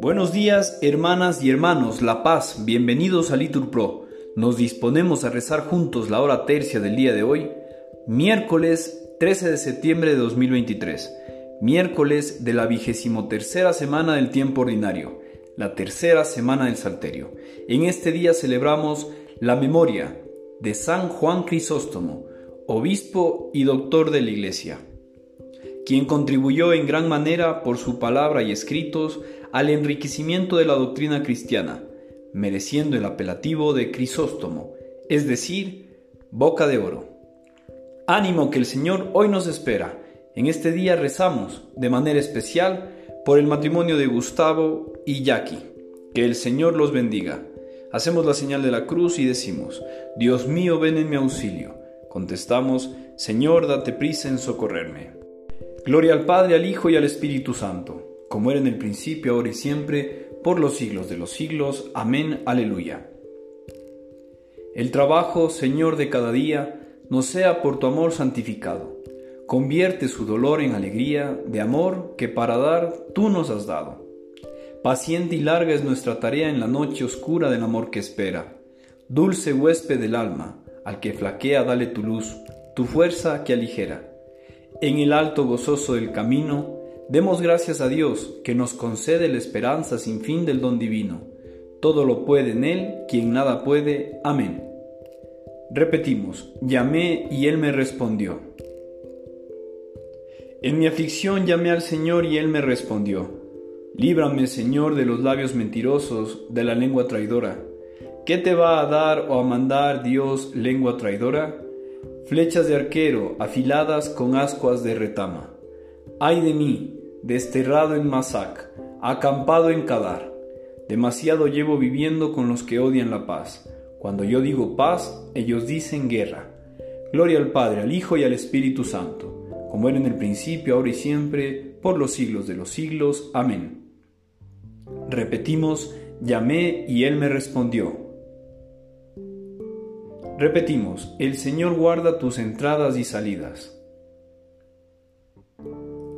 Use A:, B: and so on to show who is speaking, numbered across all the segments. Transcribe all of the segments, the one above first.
A: Buenos días, hermanas y hermanos, La Paz, bienvenidos a Litur Pro. Nos disponemos a rezar juntos la hora tercia del día de hoy, miércoles 13 de septiembre de 2023, miércoles de la vigésimo tercera semana del tiempo ordinario, la tercera semana del Salterio. En este día celebramos la memoria de San Juan Crisóstomo, obispo y doctor de la Iglesia, quien contribuyó en gran manera por su palabra y escritos al enriquecimiento de la doctrina cristiana, mereciendo el apelativo de Crisóstomo, es decir, boca de oro. Ánimo que el Señor hoy nos espera. En este día rezamos de manera especial por el matrimonio de Gustavo y Jackie. Que el Señor los bendiga. Hacemos la señal de la cruz y decimos, Dios mío, ven en mi auxilio. Contestamos, Señor, date prisa en socorrerme. Gloria al Padre, al Hijo y al Espíritu Santo como era en el principio, ahora y siempre, por los siglos de los siglos. Amén, aleluya. El trabajo, Señor, de cada día, nos sea por tu amor santificado. Convierte su dolor en alegría de amor que para dar tú nos has dado. Paciente y larga es nuestra tarea en la noche oscura del amor que espera. Dulce huésped del alma, al que flaquea dale tu luz, tu fuerza que aligera. En el alto gozoso del camino, Demos gracias a Dios que nos concede la esperanza sin fin del don divino. Todo lo puede en Él, quien nada puede. Amén. Repetimos, llamé y Él me respondió. En mi aflicción llamé al Señor y Él me respondió. Líbrame, Señor, de los labios mentirosos, de la lengua traidora. ¿Qué te va a dar o a mandar Dios, lengua traidora? Flechas de arquero, afiladas con ascuas de retama. Ay de mí, desterrado en Masac, acampado en Kadar. Demasiado llevo viviendo con los que odian la paz. Cuando yo digo paz, ellos dicen guerra. Gloria al Padre, al Hijo y al Espíritu Santo, como era en el principio, ahora y siempre, por los siglos de los siglos. Amén. Repetimos, llamé y Él me respondió. Repetimos, el Señor guarda tus entradas y salidas.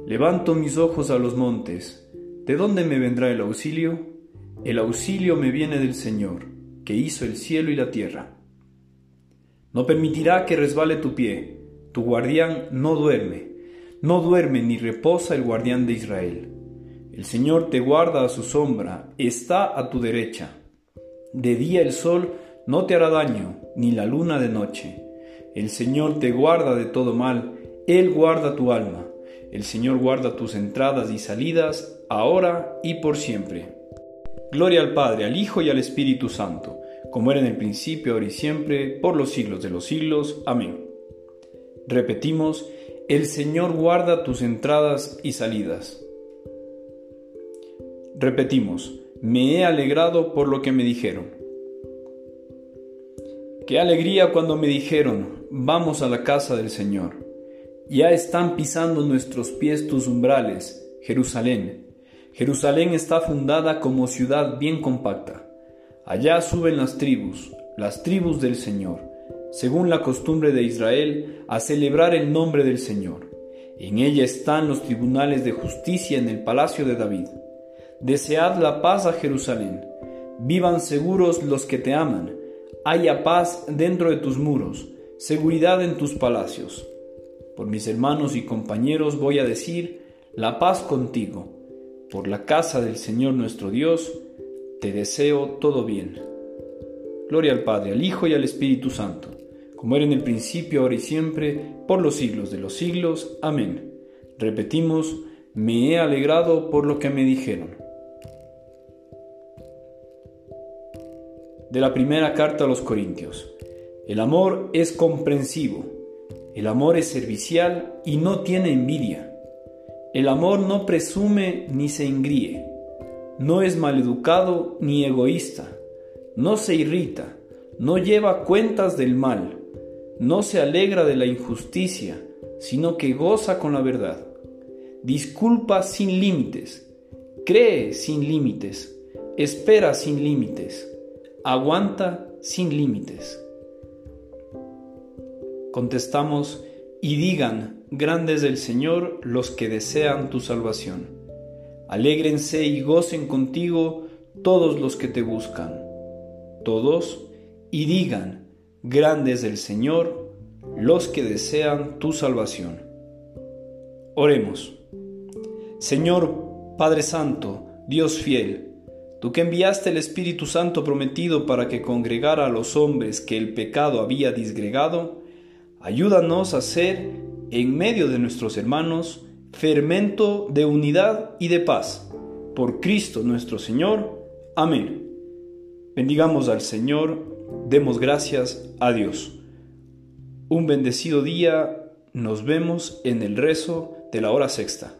A: Levanto mis ojos a los montes. ¿De dónde me vendrá el auxilio? El auxilio me viene del Señor, que hizo el cielo y la tierra. No permitirá que resbale tu pie. Tu guardián no duerme. No duerme ni reposa el guardián de Israel. El Señor te guarda a su sombra, está a tu derecha. De día el sol no te hará daño, ni la luna de noche. El Señor te guarda de todo mal, Él guarda tu alma. El Señor guarda tus entradas y salidas, ahora y por siempre. Gloria al Padre, al Hijo y al Espíritu Santo, como era en el principio, ahora y siempre, por los siglos de los siglos. Amén. Repetimos, el Señor guarda tus entradas y salidas. Repetimos, me he alegrado por lo que me dijeron. Qué alegría cuando me dijeron, vamos a la casa del Señor. Ya están pisando nuestros pies tus umbrales, Jerusalén. Jerusalén está fundada como ciudad bien compacta. Allá suben las tribus, las tribus del Señor, según la costumbre de Israel, a celebrar el nombre del Señor. En ella están los tribunales de justicia en el palacio de David. Desead la paz a Jerusalén. Vivan seguros los que te aman. Haya paz dentro de tus muros, seguridad en tus palacios. Por mis hermanos y compañeros voy a decir, la paz contigo. Por la casa del Señor nuestro Dios, te deseo todo bien. Gloria al Padre, al Hijo y al Espíritu Santo, como era en el principio, ahora y siempre, por los siglos de los siglos. Amén. Repetimos, me he alegrado por lo que me dijeron. De la primera carta a los Corintios. El amor es comprensivo el amor es servicial y no tiene envidia. El amor no presume ni se ingríe. No es maleducado ni egoísta. No se irrita. No lleva cuentas del mal. No se alegra de la injusticia, sino que goza con la verdad. Disculpa sin límites. Cree sin límites. Espera sin límites. Aguanta sin límites. Contestamos, y digan, grande es el Señor los que desean tu salvación. Alégrense y gocen contigo todos los que te buscan. Todos, y digan, grande es el Señor los que desean tu salvación. Oremos. Señor Padre Santo, Dios fiel, Tú que enviaste el Espíritu Santo prometido para que congregara a los hombres que el pecado había disgregado, ayúdanos a ser, en medio de nuestros hermanos, fermento de unidad y de paz. Por Cristo nuestro Señor. Amén. Bendigamos al Señor, demos gracias a Dios. Un bendecido día, nos vemos en el rezo de la hora sexta.